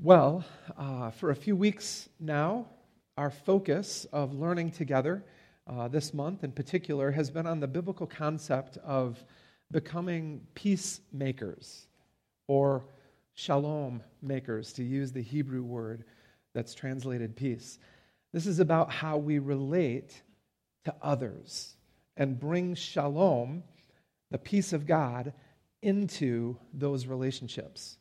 Well, uh, for a few weeks now, our focus of learning together uh, this month in particular has been on the biblical concept of becoming peacemakers or shalom makers, to use the Hebrew word that's translated peace. This is about how we relate to others and bring shalom, the peace of God, into those relationships.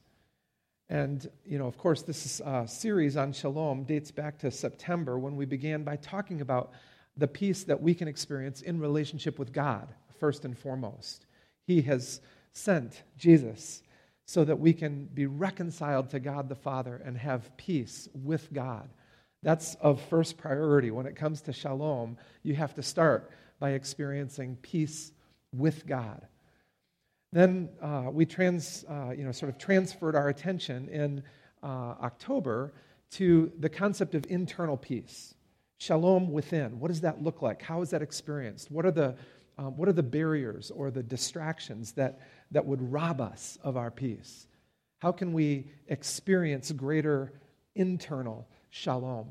And, you know, of course, this uh, series on shalom dates back to September when we began by talking about the peace that we can experience in relationship with God, first and foremost. He has sent Jesus so that we can be reconciled to God the Father and have peace with God. That's of first priority. When it comes to shalom, you have to start by experiencing peace with God. Then uh, we trans, uh, you know, sort of transferred our attention in uh, October to the concept of internal peace. Shalom within. What does that look like? How is that experienced? What are the, um, what are the barriers or the distractions that, that would rob us of our peace? How can we experience greater internal shalom?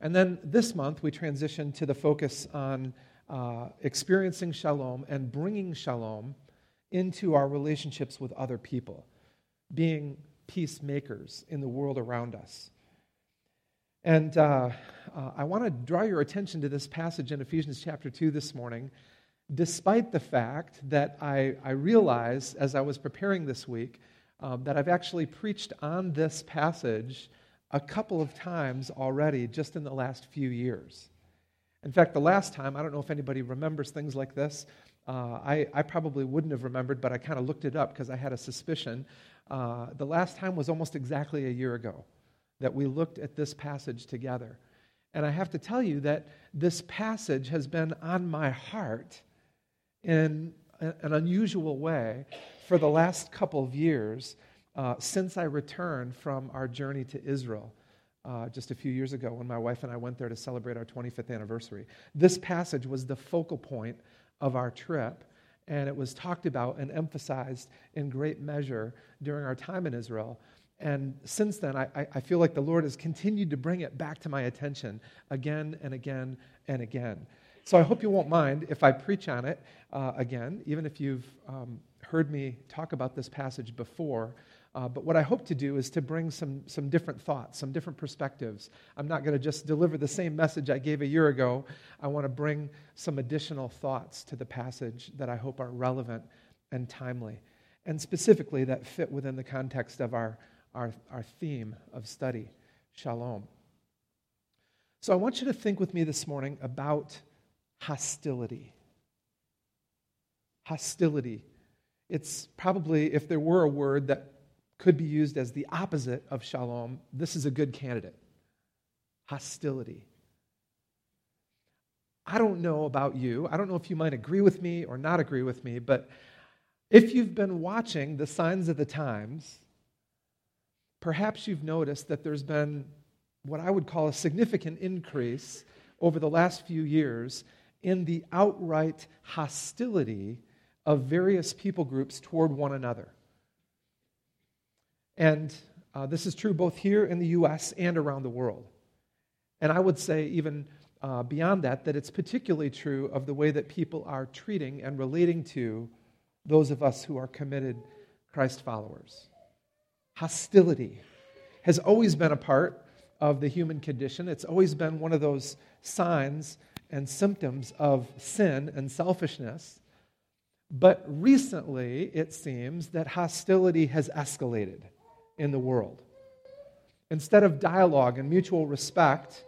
And then this month, we transitioned to the focus on uh, experiencing shalom and bringing shalom into our relationships with other people, being peacemakers in the world around us. And uh, uh, I want to draw your attention to this passage in Ephesians chapter 2 this morning, despite the fact that I, I realize as I was preparing this week um, that I've actually preached on this passage a couple of times already just in the last few years. In fact, the last time, I don't know if anybody remembers things like this, uh, I, I, probably wouldn't have remembered, but I kind of looked it up because I had a suspicion. Uh, the last time was almost exactly a year ago that we looked at this passage together. And I have to tell you that this passage has been on my heart in an unusual way for the last couple of years uh, since I returned from our journey to Israel. Uh, just a few years ago, when my wife and I went there to celebrate our 25th anniversary. This passage was the focal point of our trip, and it was talked about and emphasized in great measure during our time in Israel. And since then, I, I feel like the Lord has continued to bring it back to my attention again and again and again. So I hope you won't mind if I preach on it uh, again, even if you've um, heard me talk about this passage before. Uh, but what I hope to do is to bring some, some different thoughts, some different perspectives. I'm not going to just deliver the same message I gave a year ago. I want to bring some additional thoughts to the passage that I hope are relevant and timely, and specifically that fit within the context of our, our, our theme of study, shalom. So I want you to think with me this morning about hostility. Hostility. It's probably, if there were a word that could be used as the opposite of shalom, this is a good candidate hostility. I don't know about you. I don't know if you might agree with me or not agree with me, but if you've been watching the signs of the times, perhaps you've noticed that there's been what I would call a significant increase over the last few years in the outright hostility of various people groups toward one another. And uh, this is true both here in the U.S. and around the world. And I would say, even uh, beyond that, that it's particularly true of the way that people are treating and relating to those of us who are committed Christ followers. Hostility has always been a part of the human condition, it's always been one of those signs and symptoms of sin and selfishness. But recently, it seems that hostility has escalated in the world. Instead of dialogue and mutual respect,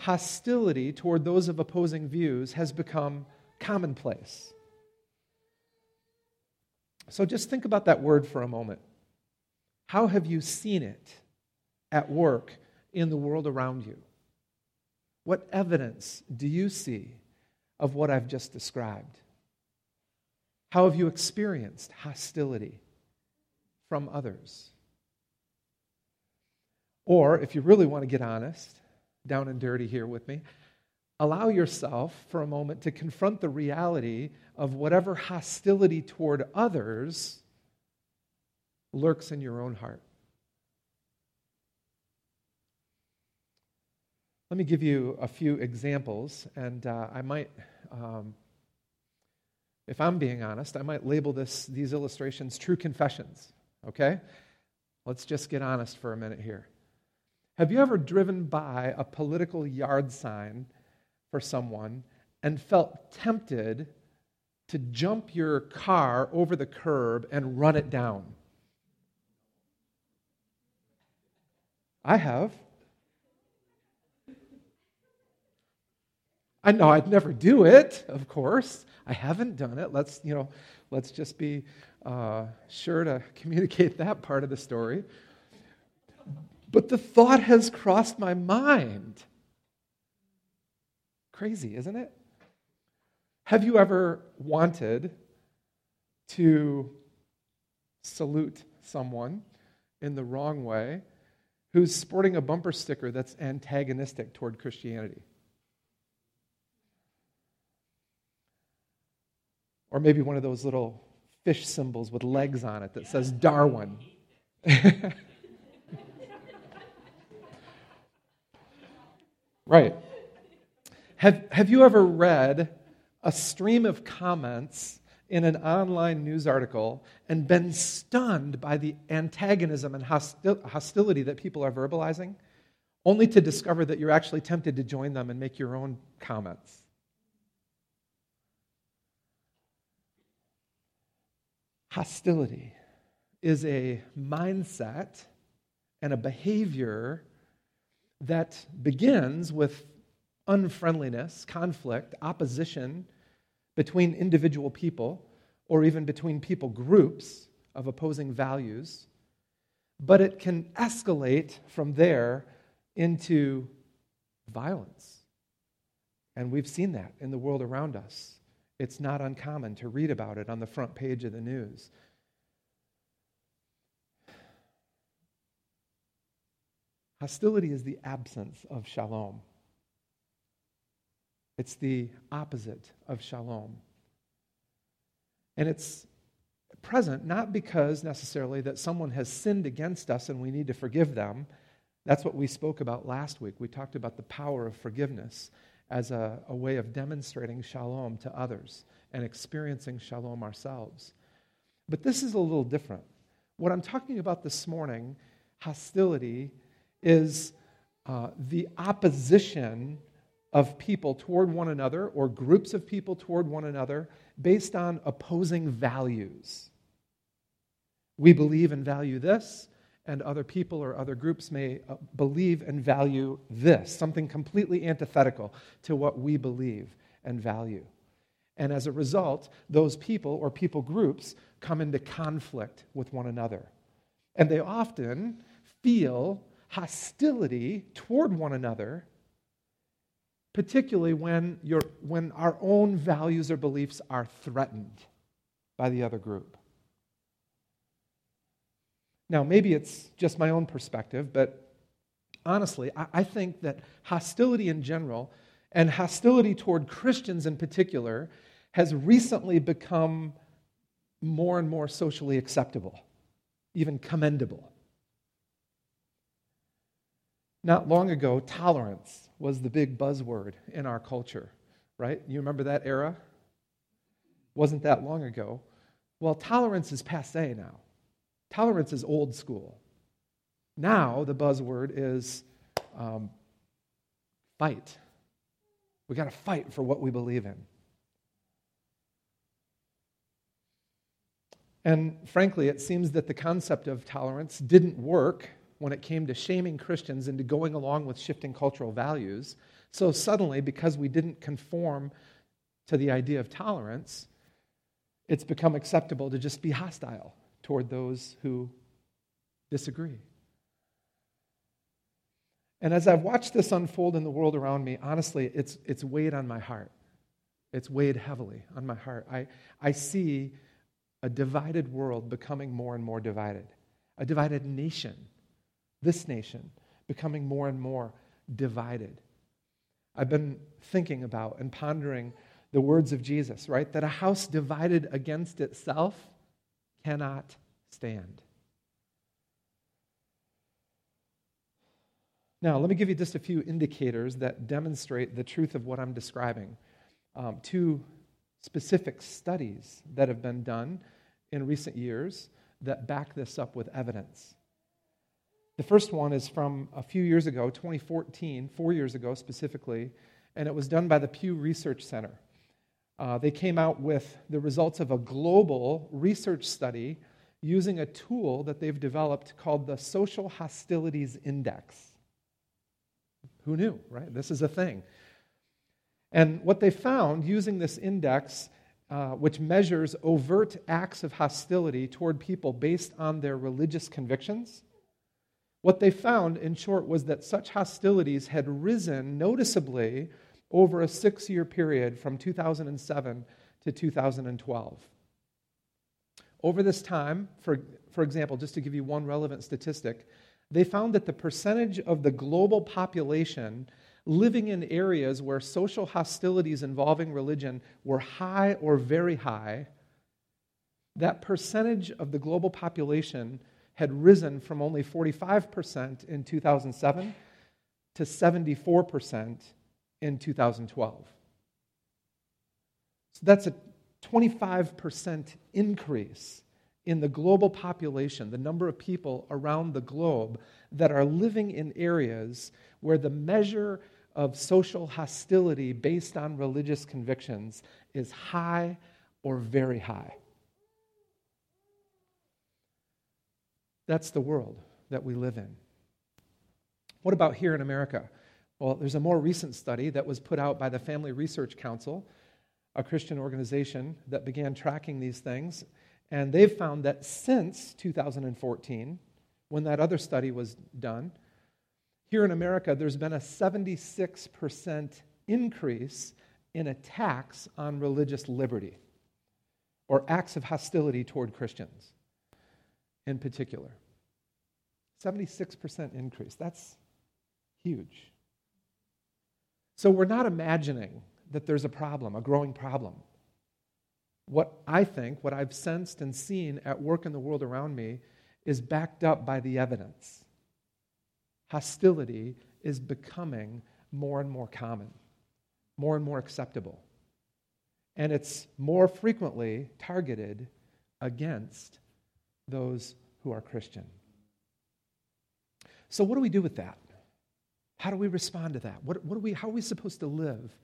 hostility toward those of opposing views has become commonplace. So just think about that word for a moment. How have you seen it at work in the world around you? What evidence do you see of what I've just described? How have you experienced hostility from others? Or if you really want to get honest, down and dirty here with me, allow yourself for a moment to confront the reality of whatever hostility toward others lurks in your own heart. Let me give you a few examples, and uh, I might, um, if I'm being honest, I might label this, these illustrations true confessions, okay? Let's just get honest for a minute here. Have you ever driven by a political yard sign for someone and felt tempted to jump your car over the curb and run it down? I have. I know I'd never do it, of course. I haven't done it. Let's, you know, let's just be uh, sure to communicate that part of the story. But the thought has crossed my mind. Crazy, isn't it? Have you ever wanted to salute someone in the wrong way who's sporting a bumper sticker that's antagonistic toward Christianity? Or maybe one of those little fish symbols with legs on it that says Darwin. right. Have, have you ever read a stream of comments in an online news article and been stunned by the antagonism and hostility that people are verbalizing, only to discover that you're actually tempted to join them and make your own comments? Hostility is a mindset and a behavior that begins with unfriendliness, conflict, opposition between individual people or even between people groups of opposing values. But it can escalate from there into violence. And we've seen that in the world around us. It's not uncommon to read about it on the front page of the news. Hostility is the absence of shalom. It's the opposite of shalom. And it's present not because necessarily that someone has sinned against us and we need to forgive them. That's what we spoke about last week. We talked about the power of forgiveness as a, a way of demonstrating shalom to others and experiencing shalom ourselves. But this is a little different. What I'm talking about this morning, hostility, is uh, the opposition of people toward one another or groups of people toward one another based on opposing values. We believe and value this, and other people or other groups may uh, believe and value this, something completely antithetical to what we believe and value. And as a result, those people or people groups come into conflict with one another. And they often feel hostility toward one another, particularly when, when our own values or beliefs are threatened by the other group. Now, maybe it's just my own perspective, but honestly, I, I think that hostility in general and hostility toward Christians in particular has recently become more and more socially acceptable, even commendable. Not long ago, tolerance was the big buzzword in our culture, right? You remember that era? Wasn't that long ago. Well, tolerance is passe now. Tolerance is old school. Now, the buzzword is um, fight. We got to fight for what we believe in. And frankly, it seems that the concept of tolerance didn't work when it came to shaming Christians into going along with shifting cultural values. So suddenly, because we didn't conform to the idea of tolerance, it's become acceptable to just be hostile toward those who disagree. And as I've watched this unfold in the world around me, honestly, it's, it's weighed on my heart. It's weighed heavily on my heart. I, I see a divided world becoming more and more divided, a divided nation, this nation, becoming more and more divided. I've been thinking about and pondering the words of Jesus, right? That a house divided against itself cannot stand. Now, let me give you just a few indicators that demonstrate the truth of what I'm describing. Um, two specific studies that have been done in recent years that back this up with evidence. The first one is from a few years ago, 2014, four years ago specifically, and it was done by the Pew Research Center. Uh, they came out with the results of a global research study using a tool that they've developed called the Social Hostilities Index. Who knew, right? This is a thing. And what they found using this index, uh, which measures overt acts of hostility toward people based on their religious convictions, what they found, in short, was that such hostilities had risen noticeably over a six year period from 2007 to 2012. Over this time, for, for example, just to give you one relevant statistic, they found that the percentage of the global population living in areas where social hostilities involving religion were high or very high, that percentage of the global population had risen from only 45% in 2007 to 74% in 2012. So that's a 25% increase in the global population, the number of people around the globe that are living in areas where the measure of social hostility based on religious convictions is high or very high. That's the world that we live in. What about here in America? Well, there's a more recent study that was put out by the Family Research Council, a Christian organization that began tracking these things. And they've found that since 2014, when that other study was done, here in America, there's been a 76% increase in attacks on religious liberty or acts of hostility toward Christians in particular. 76% increase. That's huge. So we're not imagining that there's a problem, a growing problem. What I think, what I've sensed and seen at work in the world around me, is backed up by the evidence. Hostility is becoming more and more common, more and more acceptable. And it's more frequently targeted against those who are Christian. So, what do we do with that? How do we respond to that? What, what are we, how are we supposed to live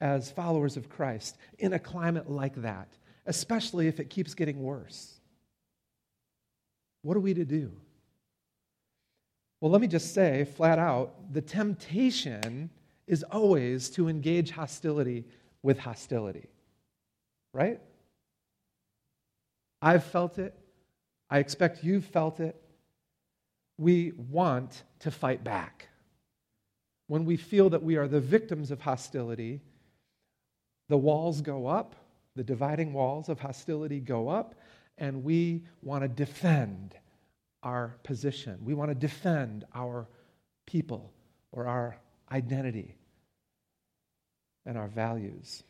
as followers of Christ in a climate like that, especially if it keeps getting worse? What are we to do? Well, let me just say flat out the temptation is always to engage hostility with hostility. Right? I've felt it. I expect you've felt it. We want to fight back. When we feel that we are the victims of hostility, the walls go up, the dividing walls of hostility go up, and we want to defend our position. We want to defend our people or our identity and our values.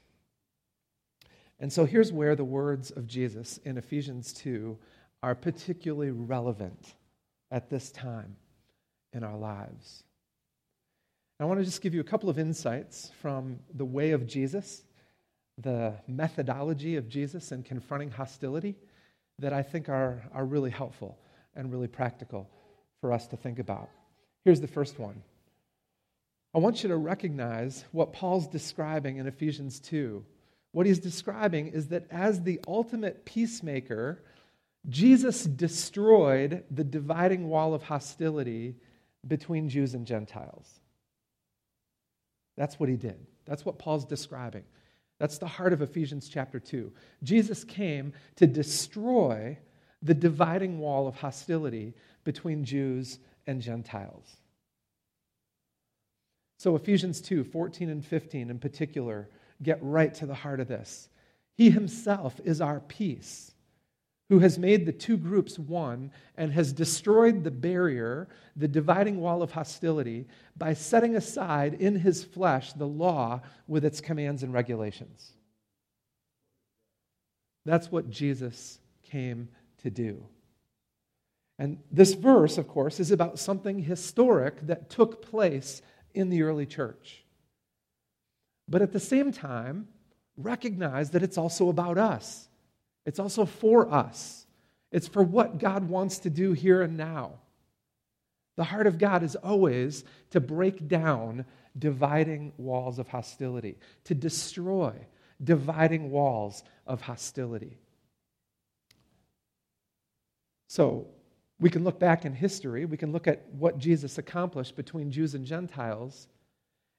And so here's where the words of Jesus in Ephesians 2 are particularly relevant at this time in our lives. I want to just give you a couple of insights from the way of Jesus, the methodology of Jesus in confronting hostility that I think are, are really helpful and really practical for us to think about. Here's the first one. I want you to recognize what Paul's describing in Ephesians 2. What he's describing is that as the ultimate peacemaker, Jesus destroyed the dividing wall of hostility between Jews and Gentiles. That's what he did. That's what Paul's describing. That's the heart of Ephesians chapter 2. Jesus came to destroy the dividing wall of hostility between Jews and Gentiles. So, Ephesians 2 14 and 15 in particular get right to the heart of this. He himself is our peace who has made the two groups one and has destroyed the barrier, the dividing wall of hostility, by setting aside in his flesh the law with its commands and regulations. That's what Jesus came to do. And this verse, of course, is about something historic that took place in the early church. But at the same time, recognize that it's also about us. It's also for us. It's for what God wants to do here and now. The heart of God is always to break down dividing walls of hostility, to destroy dividing walls of hostility. So, we can look back in history, we can look at what Jesus accomplished between Jews and Gentiles,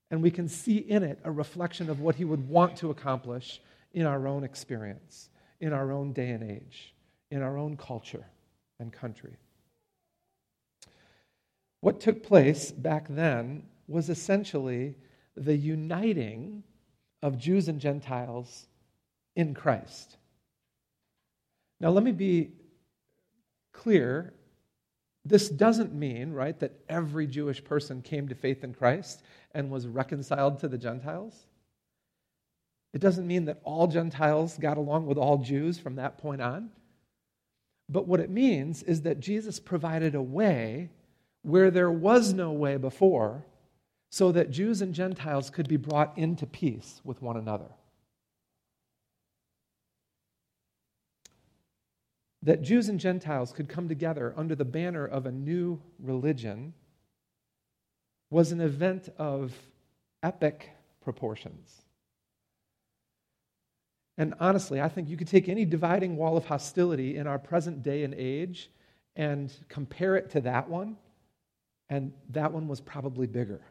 and we can see in it a reflection of what he would want to accomplish in our own experience, in our own day and age, in our own culture and country. What took place back then was essentially the uniting of Jews and Gentiles in Christ. Now, let me be clear. This doesn't mean, right, that every Jewish person came to faith in Christ and was reconciled to the Gentiles. It doesn't mean that all Gentiles got along with all Jews from that point on. But what it means is that Jesus provided a way where there was no way before so that Jews and Gentiles could be brought into peace with one another. That Jews and Gentiles could come together under the banner of a new religion was an event of epic proportions. And honestly, I think you could take any dividing wall of hostility in our present day and age and compare it to that one, and that one was probably bigger.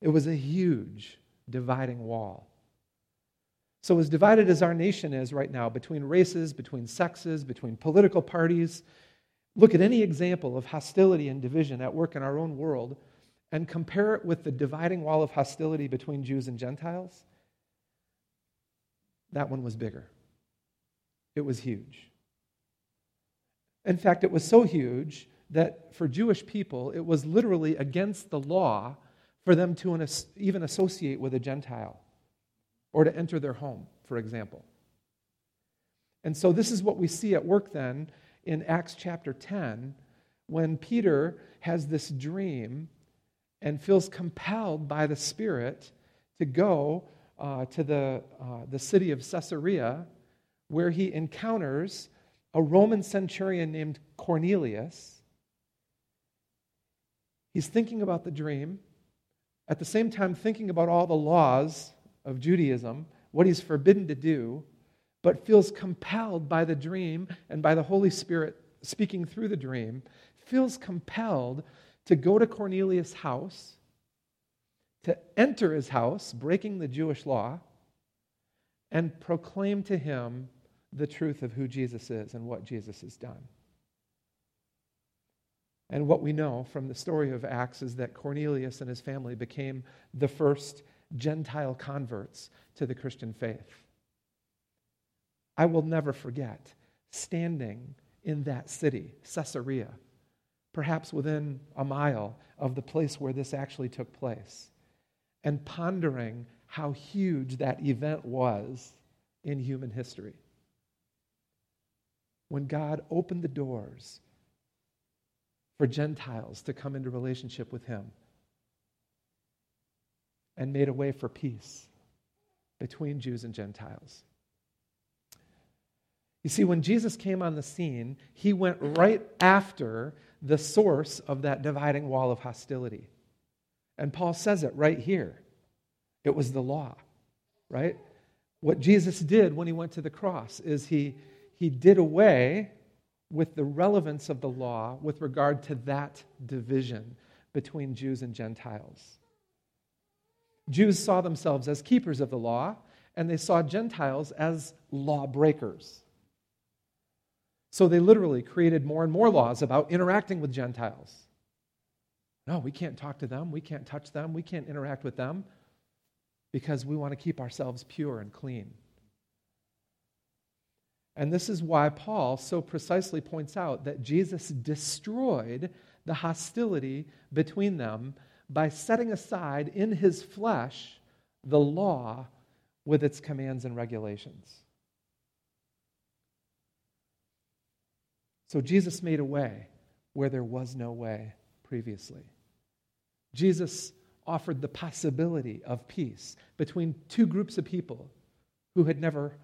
It was a huge dividing wall. So, as divided as our nation is right now between races, between sexes, between political parties, look at any example of hostility and division at work in our own world and compare it with the dividing wall of hostility between Jews and Gentiles. That one was bigger. It was huge. In fact, it was so huge that for Jewish people, it was literally against the law for them to even associate with a Gentile or to enter their home, for example. And so, this is what we see at work then in Acts chapter 10 when Peter has this dream and feels compelled by the Spirit to go uh, to the, uh, the city of Caesarea, where he encounters a Roman centurion named Cornelius. He's thinking about the dream, at the same time, thinking about all the laws of Judaism, what he's forbidden to do, but feels compelled by the dream and by the Holy Spirit speaking through the dream, feels compelled to go to Cornelius' house, to enter his house, breaking the Jewish law, and proclaim to him the truth of who Jesus is and what Jesus has done. And what we know from the story of Acts is that Cornelius and his family became the first Gentile converts to the Christian faith. I will never forget standing in that city, Caesarea, perhaps within a mile of the place where this actually took place, and pondering how huge that event was in human history. When God opened the doors for Gentiles to come into relationship with Him and made a way for peace between Jews and Gentiles. You see, when Jesus came on the scene, he went right after the source of that dividing wall of hostility. And Paul says it right here it was the law, right? What Jesus did when he went to the cross is he, he did away with the relevance of the law with regard to that division between Jews and Gentiles. Jews saw themselves as keepers of the law, and they saw Gentiles as lawbreakers. So they literally created more and more laws about interacting with Gentiles. No, we can't talk to them. We can't touch them. We can't interact with them because we want to keep ourselves pure and clean. And this is why Paul so precisely points out that Jesus destroyed the hostility between them by setting aside in his flesh the law with its commands and regulations. So Jesus made a way where there was no way previously. Jesus offered the possibility of peace between two groups of people who had never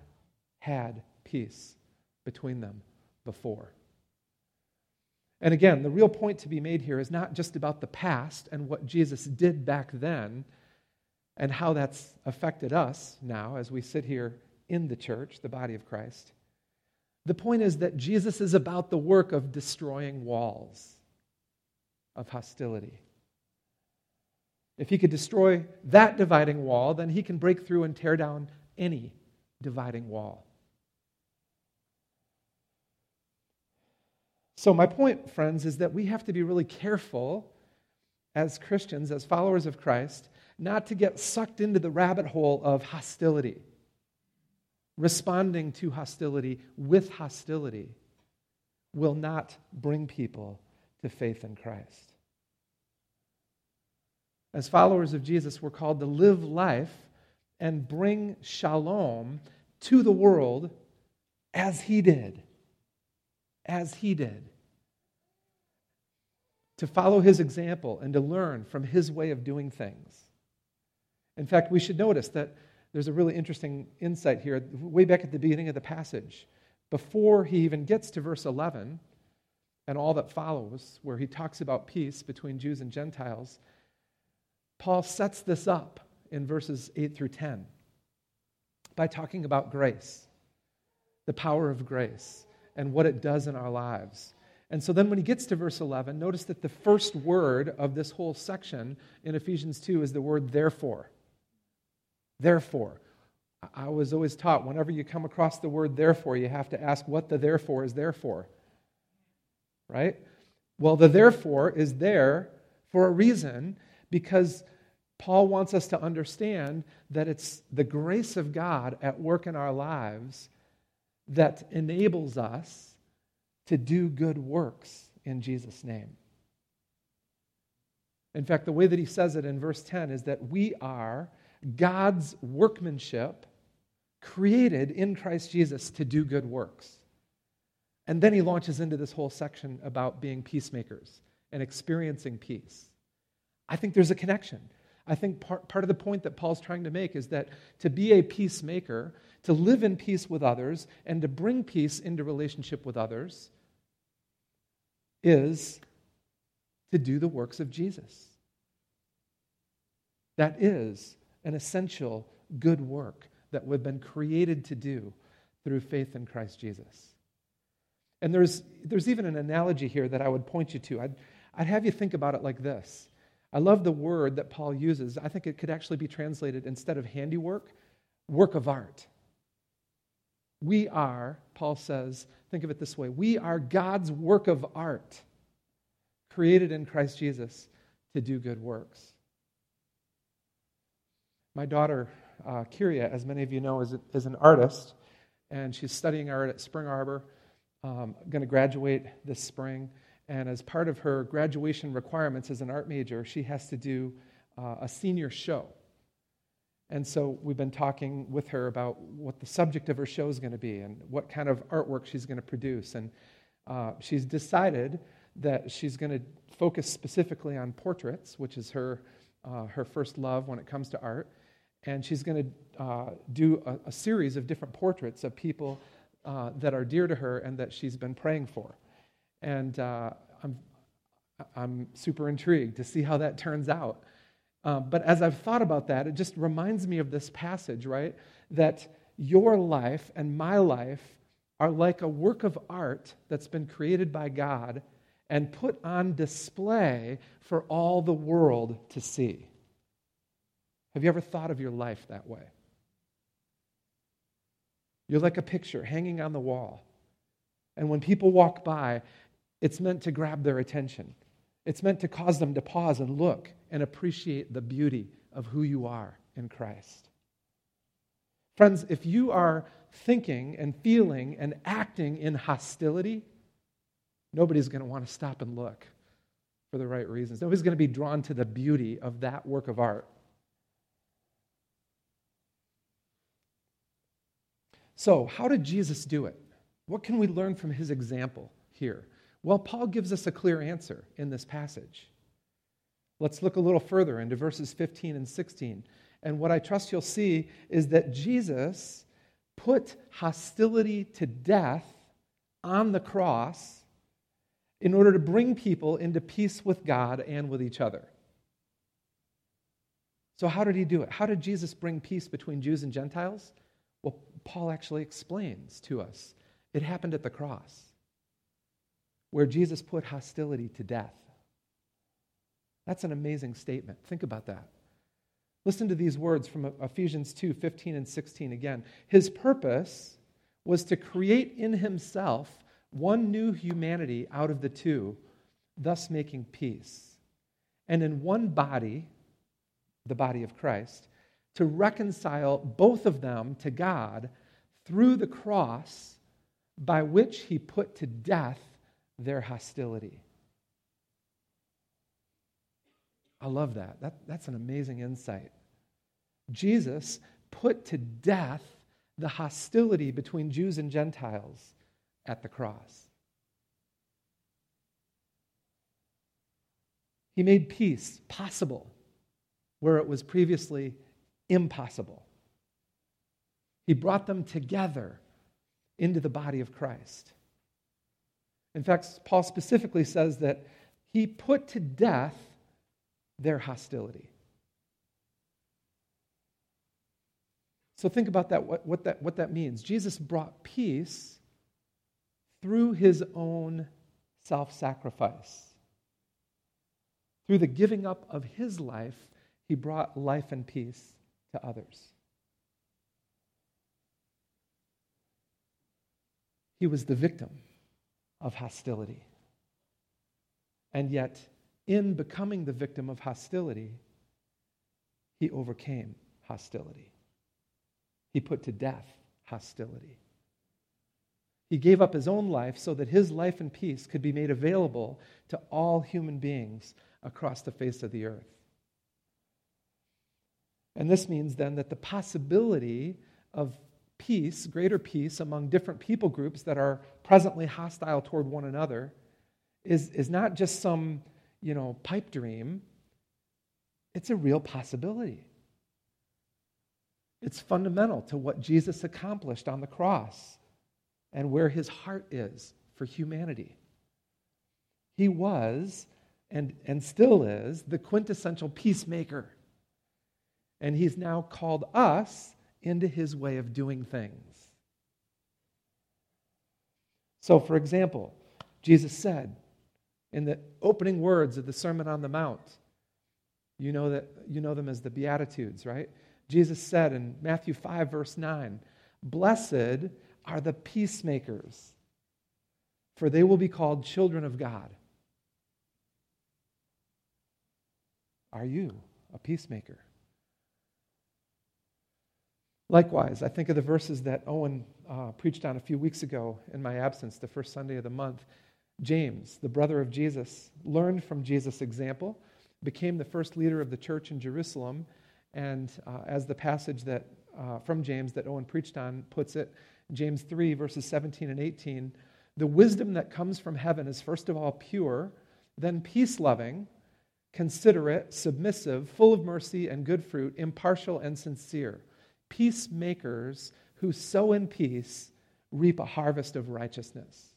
had peace between them before. And again, the real point to be made here is not just about the past and what Jesus did back then and how that's affected us now as we sit here in the church, the body of Christ. The point is that Jesus is about the work of destroying walls of hostility. If he could destroy that dividing wall, then he can break through and tear down any dividing wall. So, my point, friends, is that we have to be really careful as Christians, as followers of Christ, not to get sucked into the rabbit hole of hostility, responding to hostility with hostility will not bring people to faith in Christ. As followers of Jesus, we're called to live life and bring shalom to the world as he did. As he did. To follow his example and to learn from his way of doing things. In fact, we should notice that there's a really interesting insight here, way back at the beginning of the passage. Before he even gets to verse 11 and all that follows, where he talks about peace between Jews and Gentiles, Paul sets this up in verses 8 through 10 by talking about grace, the power of grace, and what it does in our lives. And so then when he gets to verse 11, notice that the first word of this whole section in Ephesians 2 is the word therefore. Therefore. I was always taught whenever you come across the word therefore, you have to ask what the therefore is there for. Right? Well, the therefore is there for a reason because Paul wants us to understand that it's the grace of God at work in our lives that enables us to do good works in Jesus' name. In fact, the way that he says it in verse 10 is that we are God's workmanship created in Christ Jesus to do good works. And then he launches into this whole section about being peacemakers and experiencing peace. I think there's a connection. I think part, part of the point that Paul's trying to make is that to be a peacemaker, to live in peace with others, and to bring peace into relationship with others is to do the works of Jesus. That is an essential good work that we've been created to do through faith in Christ Jesus. And there's, there's even an analogy here that I would point you to. I'd, I'd have you think about it like this. I love the word that Paul uses. I think it could actually be translated instead of handiwork, work of art. We are, Paul says, think of it this way we are God's work of art, created in Christ Jesus to do good works. My daughter, uh, Kyria, as many of you know, is, is an artist, and she's studying art at Spring Arbor, um, going to graduate this spring. And as part of her graduation requirements as an art major, she has to do uh, a senior show. And so we've been talking with her about what the subject of her show is going to be and what kind of artwork she's going to produce. And uh, she's decided that she's going to focus specifically on portraits, which is her, uh, her first love when it comes to art. And she's going to uh, do a, a, series of different portraits of people uh, that are dear to her and that she's been praying for. And uh, I'm, I'm super intrigued to see how that turns out. Uh, but as I've thought about that, it just reminds me of this passage, right? That your life and my life are like a work of art that's been created by God and put on display for all the world to see. Have you ever thought of your life that way? You're like a picture hanging on the wall. And when people walk by, it's meant to grab their attention. It's meant to cause them to pause and look and appreciate the beauty of who you are in Christ. Friends, if you are thinking and feeling and acting in hostility, nobody's going to want to stop and look for the right reasons. Nobody's going to be drawn to the beauty of that work of art. So, how did Jesus do it? What can we learn from his example here? Well, Paul gives us a clear answer in this passage. Let's look a little further into verses 15 and 16. And what I trust you'll see is that Jesus put hostility to death on the cross in order to bring people into peace with God and with each other. So, how did he do it? How did Jesus bring peace between Jews and Gentiles? Well, Paul actually explains to us it happened at the cross, where Jesus put hostility to death. That's an amazing statement. Think about that. Listen to these words from Ephesians 2 15 and 16 again. His purpose was to create in himself one new humanity out of the two, thus making peace. And in one body, the body of Christ, to reconcile both of them to God through the cross by which he put to death their hostility. I love that. that. That's an amazing insight. Jesus put to death the hostility between Jews and Gentiles at the cross. He made peace possible where it was previously impossible. He brought them together into the body of Christ. In fact, Paul specifically says that he put to death their hostility. So think about that what, what, that, what that means. Jesus brought peace through his own self sacrifice. Through the giving up of his life, he brought life and peace to others. He was the victim of hostility. And yet, in becoming the victim of hostility, he overcame hostility. He put to death hostility. He gave up his own life so that his life and peace could be made available to all human beings across the face of the earth. And this means then that the possibility of peace, greater peace among different people groups that are presently hostile toward one another, is, is not just some you know, pipe dream, it's a real possibility. It's fundamental to what Jesus accomplished on the cross and where his heart is for humanity. He was and, and still is the quintessential peacemaker. And he's now called us into his way of doing things. So, for example, Jesus said, in the opening words of the Sermon on the Mount. You know, that, you know them as the Beatitudes, right? Jesus said in Matthew 5, verse 9, Blessed are the peacemakers, for they will be called children of God. Are you a peacemaker? Likewise, I think of the verses that Owen uh, preached on a few weeks ago in my absence, the first Sunday of the month. James, the brother of Jesus, learned from Jesus' example, became the first leader of the church in Jerusalem, and uh, as the passage that uh, from James that Owen preached on puts it, James 3, verses 17 and 18, the wisdom that comes from heaven is first of all pure, then peace loving, considerate, submissive, full of mercy and good fruit, impartial and sincere. Peacemakers who sow in peace reap a harvest of righteousness.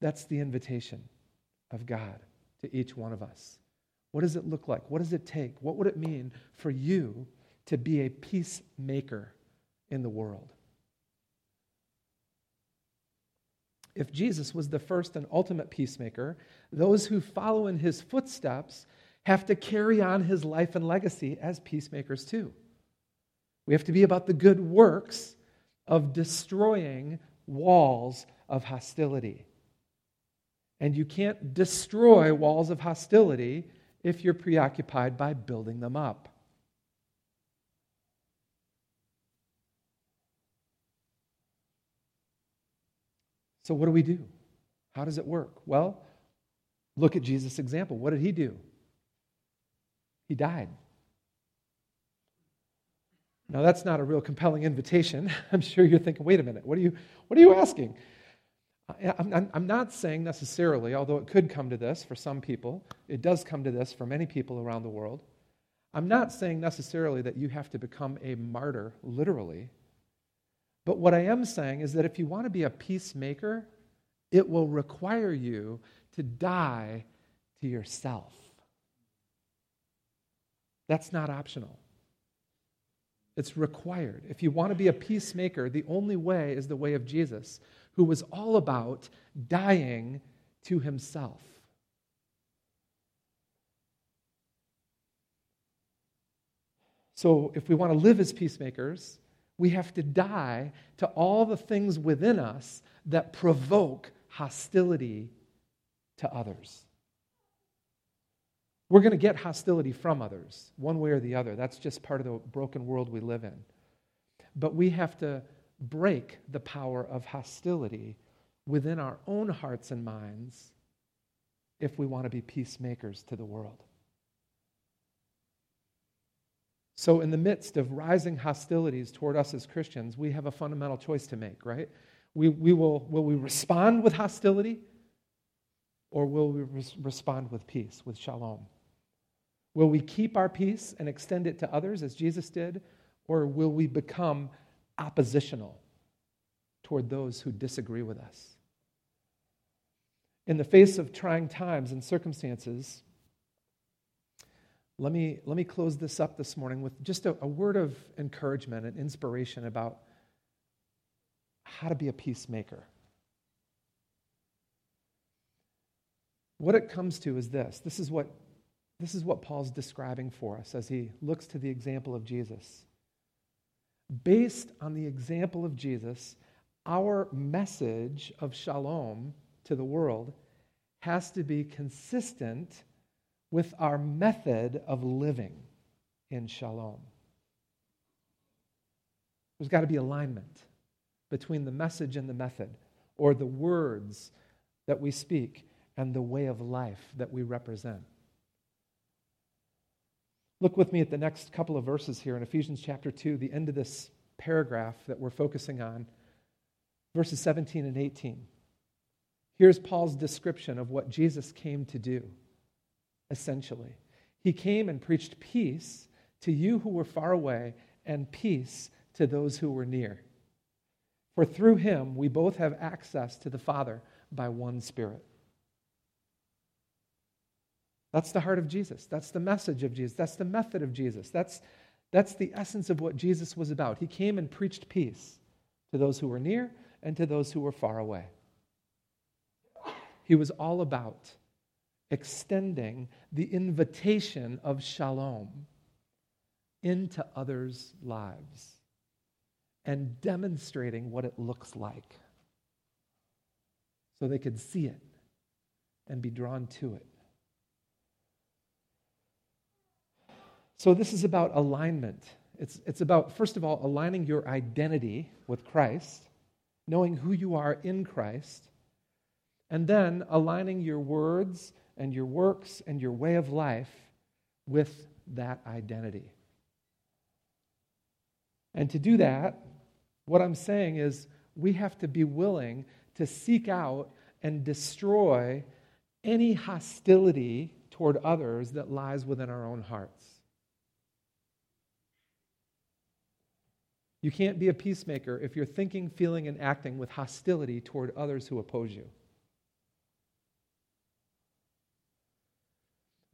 That's the invitation of God to each one of us. What does it look like? What does it take? What would it mean for you to be a peacemaker in the world? If Jesus was the first and ultimate peacemaker, those who follow in his footsteps have to carry on his life and legacy as peacemakers too. We have to be about the good works of destroying walls of hostility. And you can't destroy walls of hostility if you're preoccupied by building them up. So, what do we do? How does it work? Well, look at Jesus' example. What did he do? He died. Now, that's not a real compelling invitation. I'm sure you're thinking, wait a minute, what are you, what are you asking? I'm, I'm not saying necessarily, although it could come to this for some people, it does come to this for many people around the world. I'm not saying necessarily that you have to become a martyr, literally. But what I am saying is that if you want to be a peacemaker, it will require you to die to yourself. That's not optional. It's required. If you want to be a peacemaker, the only way is the way of Jesus, who was all about dying to himself. So, if we want to live as peacemakers, we have to die to all the things within us that provoke hostility to others. We're going to get hostility from others, one way or the other. That's just part of the broken world we live in. But we have to break the power of hostility within our own hearts and minds if we want to be peacemakers to the world. So, in the midst of rising hostilities toward us as Christians, we have a fundamental choice to make, right? We, we will, will we respond with hostility or will we res- respond with peace, with shalom? Will we keep our peace and extend it to others as Jesus did, or will we become oppositional toward those who disagree with us? In the face of trying times and circumstances, let me, let me close this up this morning with just a, a word of encouragement and inspiration about how to be a peacemaker. What it comes to is this this is what this is what Paul's describing for us as he looks to the example of Jesus. Based on the example of Jesus, our message of shalom to the world has to be consistent with our method of living in shalom. There's got to be alignment between the message and the method, or the words that we speak and the way of life that we represent. Look with me at the next couple of verses here in Ephesians chapter 2, the end of this paragraph that we're focusing on, verses 17 and 18. Here's Paul's description of what Jesus came to do, essentially. He came and preached peace to you who were far away and peace to those who were near. For through him we both have access to the Father by one Spirit. That's the heart of Jesus. That's the message of Jesus. That's the method of Jesus. That's, that's the essence of what Jesus was about. He came and preached peace to those who were near and to those who were far away. He was all about extending the invitation of shalom into others' lives and demonstrating what it looks like so they could see it and be drawn to it. So, this is about alignment. It's, it's about, first of all, aligning your identity with Christ, knowing who you are in Christ, and then aligning your words and your works and your way of life with that identity. And to do that, what I'm saying is we have to be willing to seek out and destroy any hostility toward others that lies within our own hearts. You can't be a peacemaker if you're thinking, feeling, and acting with hostility toward others who oppose you.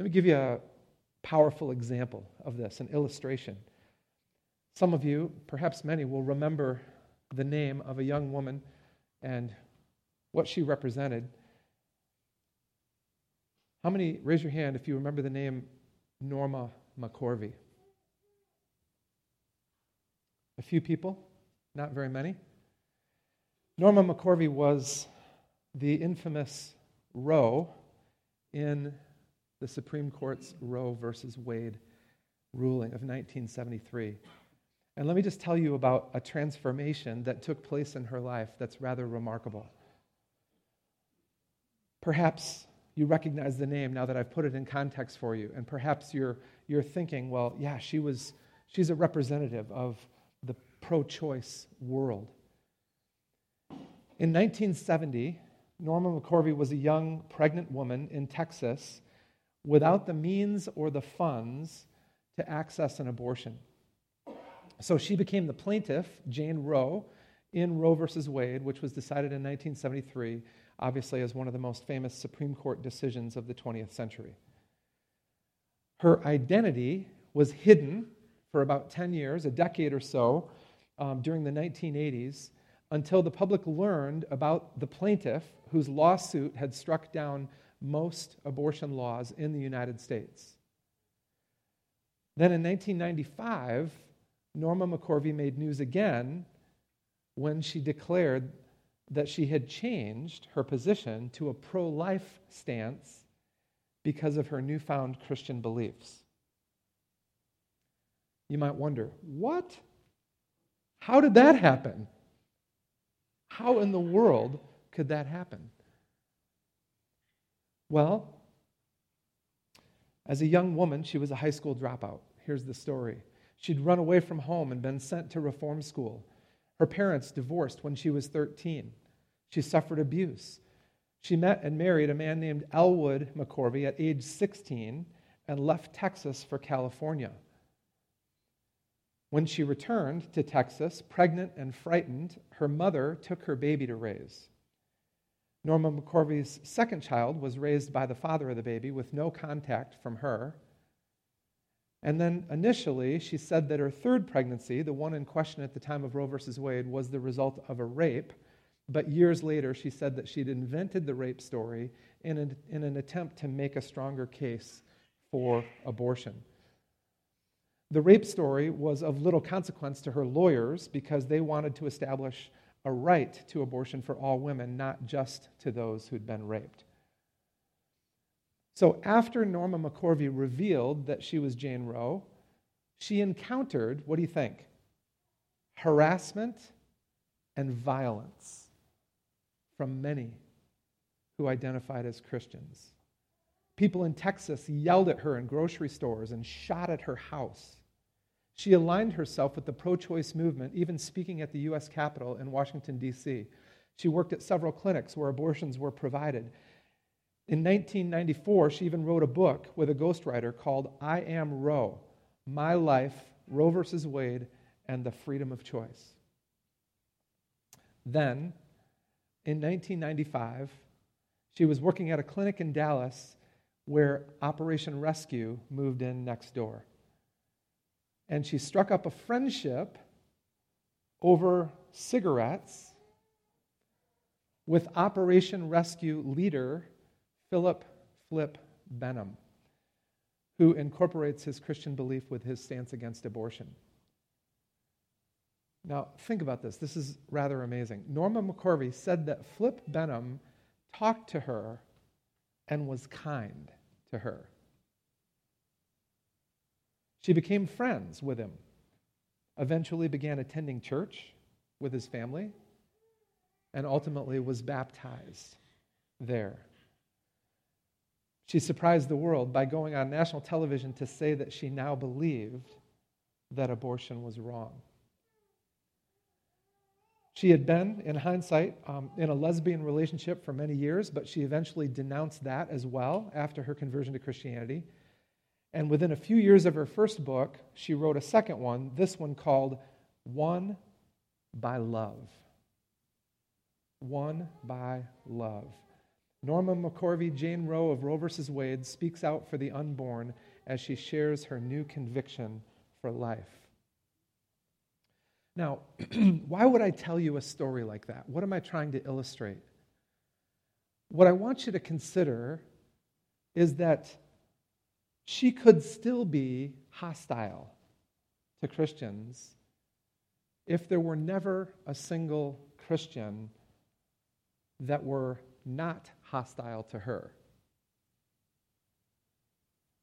Let me give you a powerful example of this, an illustration. Some of you, perhaps many, will remember the name of a young woman and what she represented. How many, raise your hand if you remember the name Norma McCorvey? A few people, not very many. Norma McCorvey was the infamous Roe in the Supreme Court's Roe versus Wade ruling of 1973. And let me just tell you about a transformation that took place in her life that's rather remarkable. Perhaps you recognize the name now that I've put it in context for you, and perhaps you're, you're thinking, well, yeah, she was She's a representative of pro choice world. In 1970, Norma McCorvey was a young pregnant woman in Texas without the means or the funds to access an abortion. So she became the plaintiff, Jane Roe, in Roe versus Wade, which was decided in 1973, obviously as one of the most famous Supreme Court decisions of the 20th century. Her identity was hidden for about 10 years, a decade or so, um, during the 1980s, until the public learned about the plaintiff whose lawsuit had struck down most abortion laws in the United States. Then in 1995, Norma McCorvey made news again when she declared that she had changed her position to a pro life stance because of her newfound Christian beliefs. You might wonder, what? How did that happen? How in the world could that happen? Well, as a young woman, she was a high school dropout. Here's the story. She'd run away from home and been sent to reform school. Her parents divorced when she was 13. She suffered abuse. She met and married a man named Elwood McCorvey at age 16 and left Texas for California. When she returned to Texas, pregnant and frightened, her mother took her baby to raise. Norma McCorvey's second child was raised by the father of the baby with no contact from her. And then initially, she said that her third pregnancy, the one in question at the time of Roe versus Wade, was the result of a rape. But years later, she said that she'd invented the rape story in an, in an attempt to make a stronger case for abortion. The rape story was of little consequence to her lawyers because they wanted to establish a right to abortion for all women, not just to those who'd been raped. So after Norma McCorvey revealed that she was Jane Roe, she encountered, what do you think? Harassment and violence from many who identified as Christians. People in Texas yelled at her in grocery stores and shot at her house. She aligned herself with the pro choice movement, even speaking at the U.S. Capitol in Washington, D.C. She worked at several clinics where abortions were provided. In 1994, she even wrote a book with a ghostwriter called I Am Roe My Life, Roe versus Wade, and the Freedom of Choice. Then, in 1995, she was working at a clinic in Dallas where Operation Rescue moved in next door and she struck up a friendship over cigarettes with Operation Rescue leader Philip Flip Benham, who incorporates his Christian belief with his stance against abortion. Now, think about this. This is rather amazing. Norma McCorvey said that Flip Benham talked to her and was kind to her. She became friends with him, eventually began attending church with his family, and ultimately was baptized there. She surprised the world by going on national television to say that she now believed that abortion was wrong. She had been, in hindsight, um, in a lesbian relationship for many years, but she eventually denounced that as well after her conversion to Christianity. And within a few years of her first book, she wrote a second one, this one called Won by Love. Won by Love. Norma McCorvey, Jane Roe of Roe versus Wade, speaks out for the unborn as she shares her new conviction for life. Now, why would I tell you a story like that? What am I trying to illustrate? What I want you to consider is that she could still be hostile to Christians if there were never a single Christian that were not hostile to her.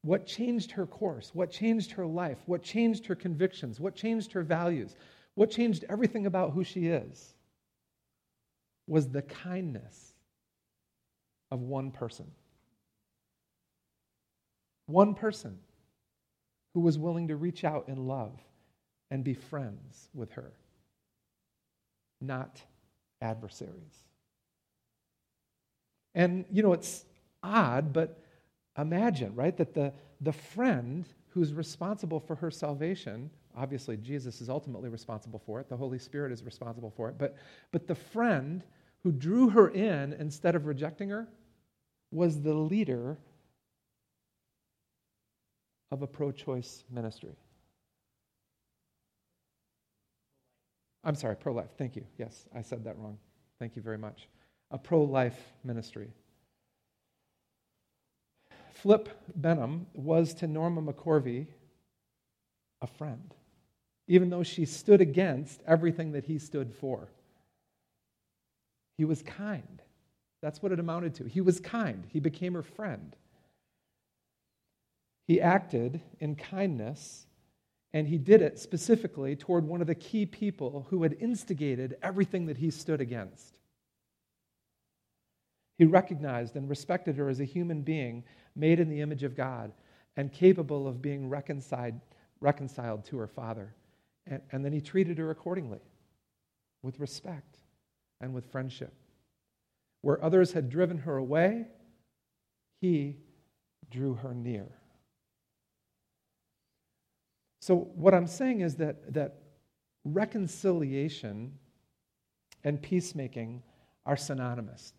What changed her course? What changed her life? What changed her convictions? What changed her values? What changed everything about who she is? Was the kindness of one person. One person who was willing to reach out in love and be friends with her, not adversaries. And, you know, it's odd, but imagine, right, that the, the friend who's responsible for her salvation, obviously Jesus is ultimately responsible for it, the Holy Spirit is responsible for it, but, but the friend who drew her in instead of rejecting her was the leader of a pro choice ministry. I'm sorry, pro life. Thank you. Yes, I said that wrong. Thank you very much. A pro life ministry. Flip Benham was to Norma McCorvey a friend, even though she stood against everything that he stood for. He was kind. That's what it amounted to. He was kind. He became her friend. He acted in kindness, and he did it specifically toward one of the key people who had instigated everything that he stood against. He recognized and respected her as a human being made in the image of God and capable of being reconciled, reconciled to her Father. And, and then he treated her accordingly with respect and with friendship. Where others had driven her away, he drew her near. So, what I'm saying is that, that reconciliation and peacemaking are synonymous.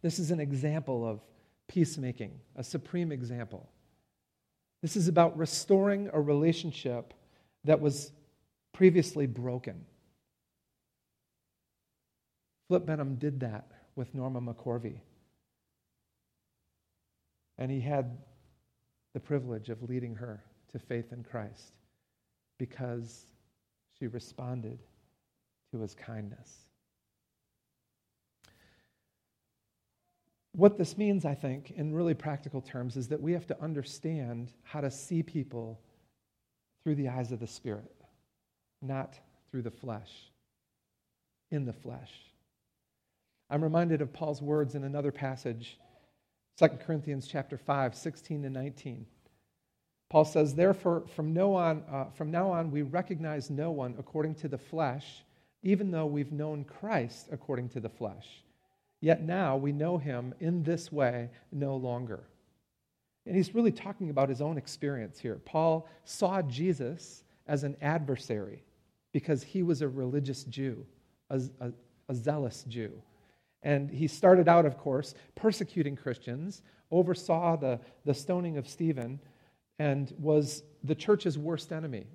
This is an example of peacemaking, a supreme example. This is about restoring a relationship that was previously broken. Flip Benham did that with Norma McCorvey. And he had the privilege of leading her to faith in Christ because she responded to his kindness. What this means, I think, in really practical terms, is that we have to understand how to see people through the eyes of the Spirit, not through the flesh, in the flesh. I'm reminded of Paul's words in another passage, 2 Corinthians chapter 5, 16 to 19. Paul says, Therefore, from, on, uh, from now on, we recognize no one according to the flesh, even though we've known Christ according to the flesh. Yet now we know him in this way no longer. And he's really talking about his own experience here. Paul saw Jesus as an adversary because he was a religious Jew, a, a, a zealous Jew. And he started out, of course, persecuting Christians, oversaw the, the stoning of Stephen, and was the church's worst enemy.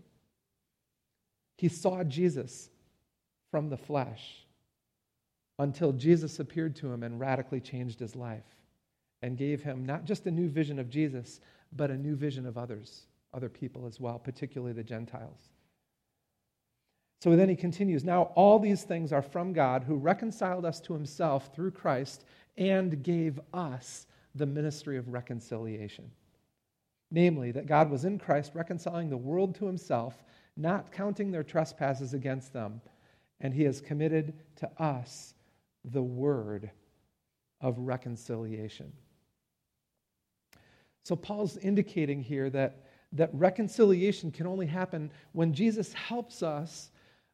He saw Jesus from the flesh until Jesus appeared to him and radically changed his life and gave him not just a new vision of Jesus, but a new vision of others, other people as well, particularly the Gentiles. So then he continues Now all these things are from God who reconciled us to himself through Christ and gave us the ministry of reconciliation. Namely, that God was in Christ reconciling the world to himself, not counting their trespasses against them, and he has committed to us the word of reconciliation. So, Paul's indicating here that, that reconciliation can only happen when Jesus helps us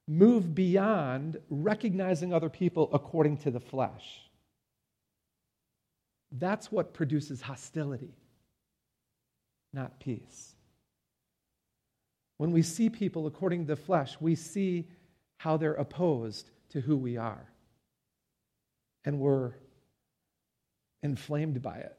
move beyond recognizing other people according to the flesh. That's what produces hostility, not peace. When we see people according to the flesh, we see how they're opposed to who we are and we're inflamed by it.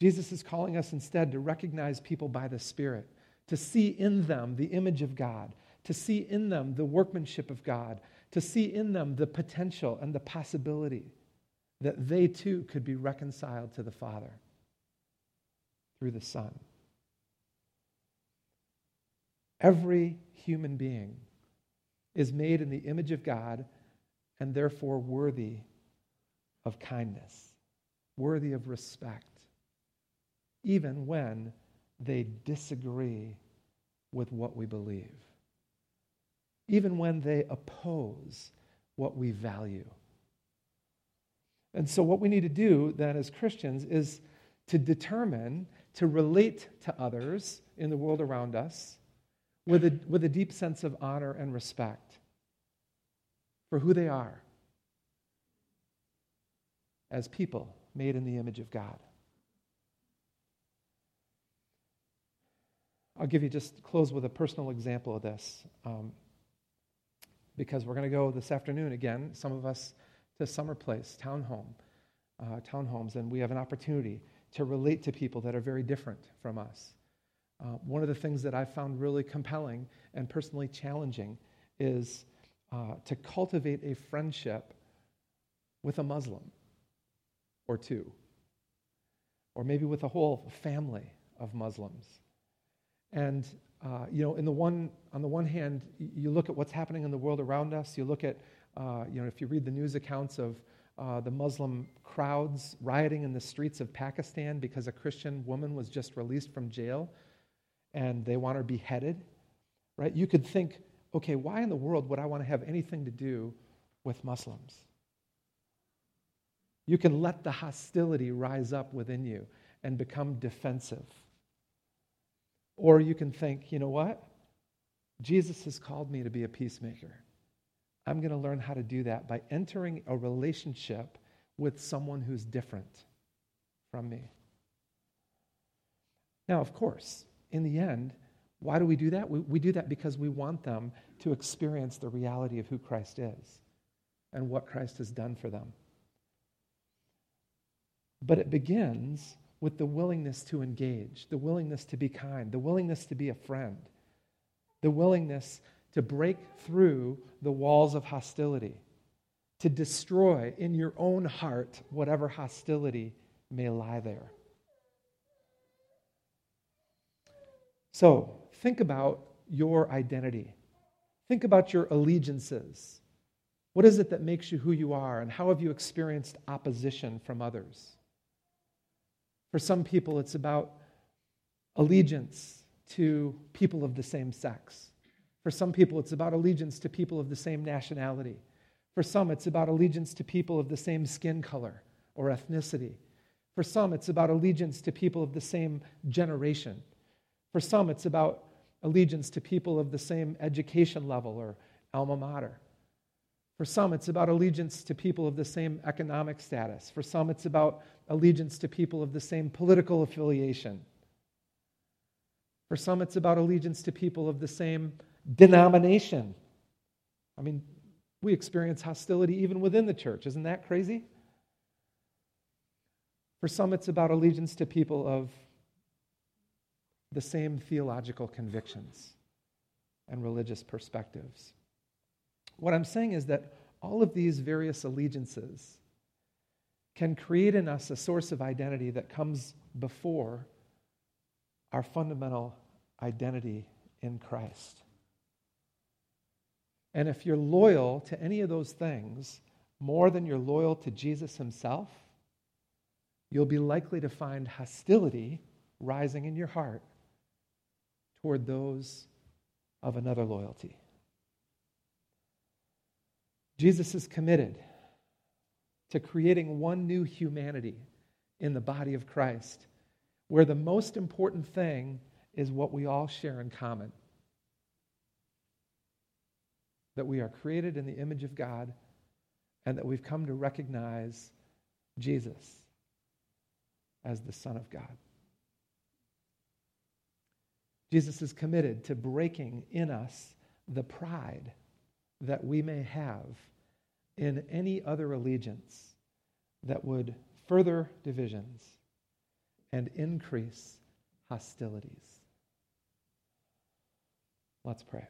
Jesus is calling us instead to recognize people by the Spirit, to see in them the image of God, to see in them the workmanship of God, to see in them the potential and the possibility that they too could be reconciled to the Father through the Son. Every human being is made in the image of God and therefore worthy of kindness, worthy of respect, even when they disagree with what we believe, even when they oppose what we value. And so, what we need to do then as Christians is to determine to relate to others in the world around us with a, with a deep sense of honor and respect for who they are as people made in the image of God. I'll give you just close with a personal example of this. Um, because we're going to go this afternoon again, some of us to Summer Place, townhome, uh, townhomes, and we have an opportunity to relate to people that are very different from us. Uh, one of the things that I found really compelling and personally challenging is uh, to cultivate a friendship with a Muslim or two, or maybe with a whole family of Muslims. And uh, you know, in the one, on the one hand, you look at what's happening in the world around us. You look at, uh, you know, if you read the news accounts of uh, the Muslim crowds rioting in the streets of Pakistan because a Christian woman was just released from jail and they want her beheaded, right? You could think, okay, why in the world would I want to have anything to do with Muslims? You can let the hostility rise up within you and become defensive. Or you can think, you know what? Jesus has called me to be a peacemaker. I'm going to learn how to do that by entering a relationship with someone who's different from me. Now, of course, in the end, why do we do that? We, we do that because we want them to experience the reality of who Christ is and what Christ has done for them. But it begins with the willingness to engage, the willingness to be kind, the willingness to be a friend, the willingness to break through the walls of hostility, to destroy in your own heart whatever hostility may lie there. So, think about your identity. Think about your allegiances. What is it that makes you who you are, and how have you experienced opposition from others? For some people, it's about allegiance to people of the same sex. For some people, it's about allegiance to people of the same nationality. For some, it's about allegiance to people of the same skin color or ethnicity. For some, it's about allegiance to people of the same generation. For some, it's about allegiance to people of the same education level or alma mater. For some, it's about allegiance to people of the same economic status. For some, it's about allegiance to people of the same political affiliation. For some, it's about allegiance to people of the same denomination. I mean, we experience hostility even within the church. Isn't that crazy? For some, it's about allegiance to people of the same theological convictions and religious perspectives. What I'm saying is that all of these various allegiances can create in us a source of identity that comes before our fundamental identity in Christ. And if you're loyal to any of those things more than you're loyal to Jesus himself, you'll be likely to find hostility rising in your heart toward those of another loyalty. Jesus is committed to creating one new humanity in the body of Christ, where the most important thing is what we all share in common that we are created in the image of God and that we've come to recognize Jesus as the Son of God. Jesus is committed to breaking in us the pride that we may have in any other allegiance that would further divisions and increase hostilities. Let's pray.